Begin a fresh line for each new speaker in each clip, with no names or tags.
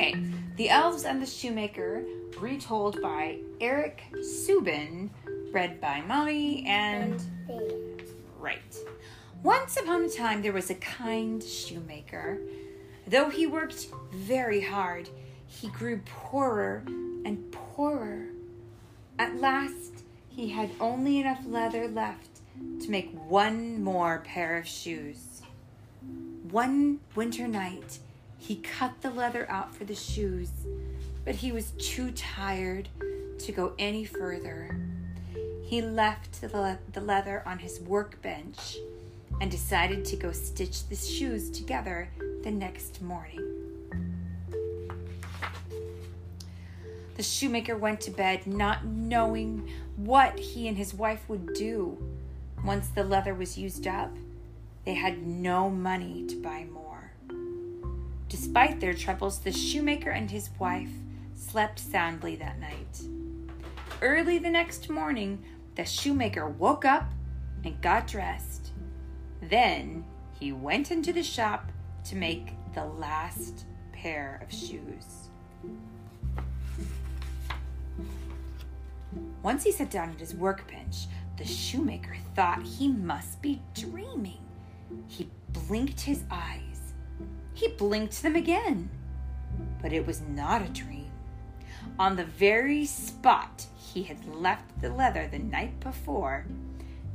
Okay, The Elves and the Shoemaker, retold by Eric Suben, read by Mommy and. Right. Once upon a time, there was a kind shoemaker. Though he worked very hard, he grew poorer and poorer. At last, he had only enough leather left to make one more pair of shoes. One winter night, he cut the leather out for the shoes, but he was too tired to go any further. He left the, leather on his workbench and decided to go stitch the shoes together the next morning. The shoemaker went to bed not knowing what he and his wife would do once the leather was used up. They had no money to buy more. Despite their troubles, the shoemaker and his wife slept soundly that night. Early the next morning, the shoemaker woke up and got dressed. Then he went into the shop to make the last pair of shoes. Once he sat down at his workbench, the shoemaker thought he must be dreaming. He blinked his eyes. He blinked them again. But it was not a dream. On the very spot he had left the leather the night before,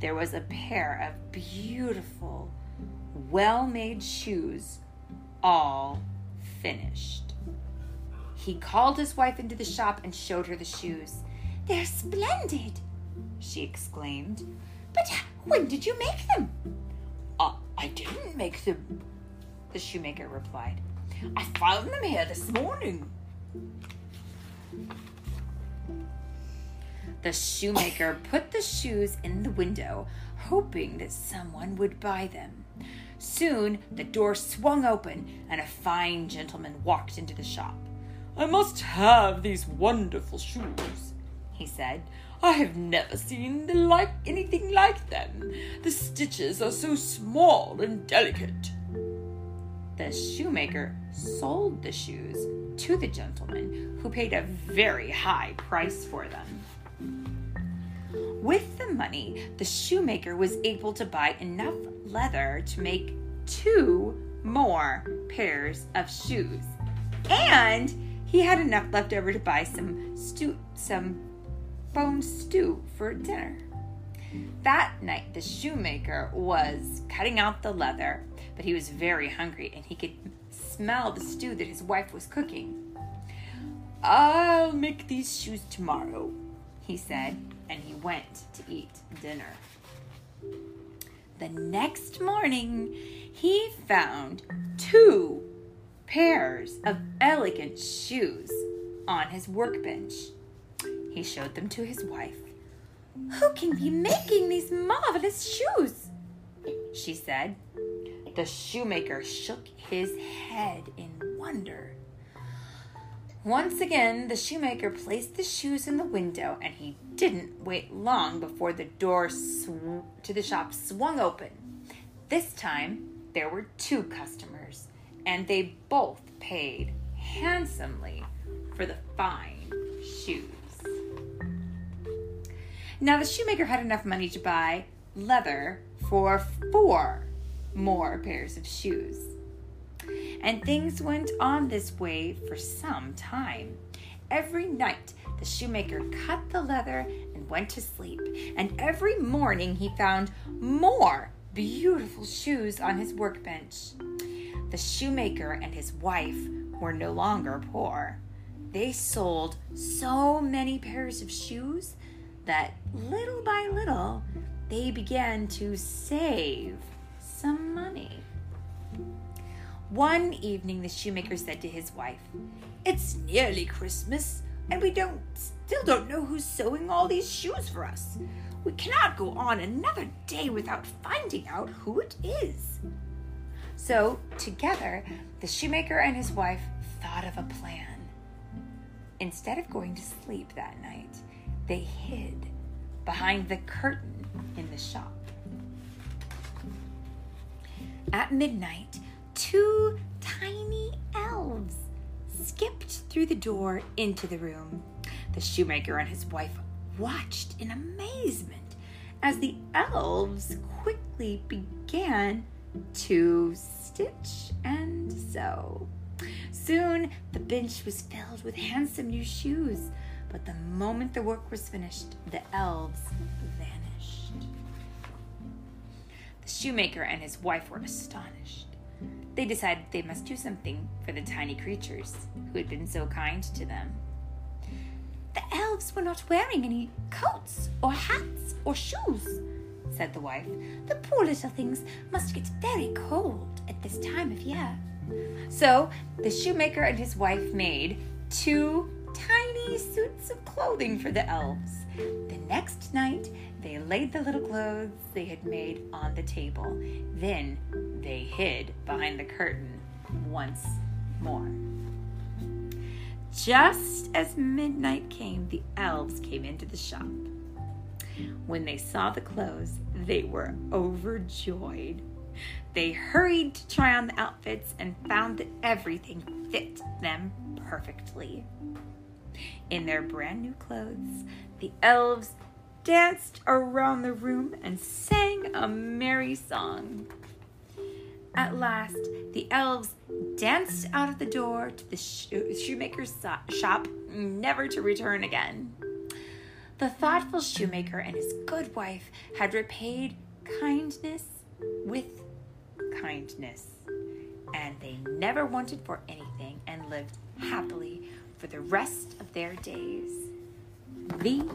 there was a pair of beautiful, well made shoes, all finished. He called his wife into the shop and showed her the shoes. They're splendid, she exclaimed. But when did you make them? Uh, I didn't make them, the shoemaker replied. I found them here this morning. The shoemaker put the shoes in the window, hoping that someone would buy them. Soon the door swung open and a fine gentleman walked into the shop. I must have these wonderful shoes, he said. I have never seen the like anything like them. The stitches are so small and delicate. The shoemaker sold the shoes to the gentleman, who paid a very high price for them. With the money, the shoemaker was able to buy enough leather to make two more pairs of shoes. And he had enough left over to buy some stew, some bone stew for dinner. That night, the shoemaker was cutting out the leather, but he was very hungry and he could smell the stew that his wife was cooking. I'll make these shoes tomorrow, he said, and he went to eat dinner. The next morning, he found two pairs of elegant shoes on his workbench. He showed them to his wife. Who can be making these marvelous shoes? She said. The shoemaker shook his head in wonder. Once again, the shoemaker placed the shoes in the window, and he didn't wait long before the door sw- to the shop swung open. This time, there were two customers, and they both paid handsomely for the fine shoes. Now, the shoemaker had enough money to buy leather for four more pairs of shoes. And things went on this way for some time. Every night, the shoemaker cut the leather and went to sleep. And every morning, he found more beautiful shoes on his workbench. The shoemaker and his wife were no longer poor. They sold so many pairs of shoes that little by little they began to save some money. One evening, the shoemaker said to his wife, It's nearly Christmas, and we don't still don't know who's sewing all these shoes for us. We cannot go on another day without finding out who it is. So, together, the shoemaker and his wife thought of a plan. Instead of going to sleep that night, they hid behind the curtain in the shop. At midnight, two tiny elves skipped through the door into the room. The shoemaker and his wife watched in amazement as the elves quickly began to stitch and sew. Soon the bench was filled with handsome new shoes, but the moment the work was finished, the elves. The shoemaker and his wife were astonished. They decided they must do something for the tiny creatures who had been so kind to them. The elves were not wearing any coats or hats or shoes, said the wife. The poor little things must get very cold at this time of year. So the shoemaker and his wife made two tiny suits of clothing for the elves. The next night, laid the little clothes they had made on the table. Then they hid behind the curtain once more. Just as midnight came, the elves came into the shop. When they saw the clothes, they were overjoyed. They hurried to try on the outfits and found that everything fit them perfectly. In their brand new clothes, the elves danced around the room and sang a merry song. At last, the elves danced out of the door to the shoemaker's shop, never to return again. The thoughtful shoemaker and his good wife had repaid kindness with kindness, and they never wanted for anything and lived happily for the rest of their days. The